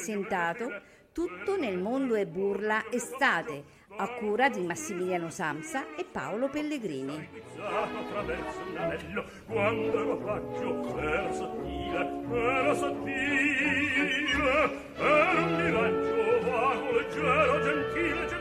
presentato Tutto nel mondo è burla estate a cura di Massimiliano Samsa e Paolo Pellegrini. Era un miraggio vago, leggero, gentile, gentile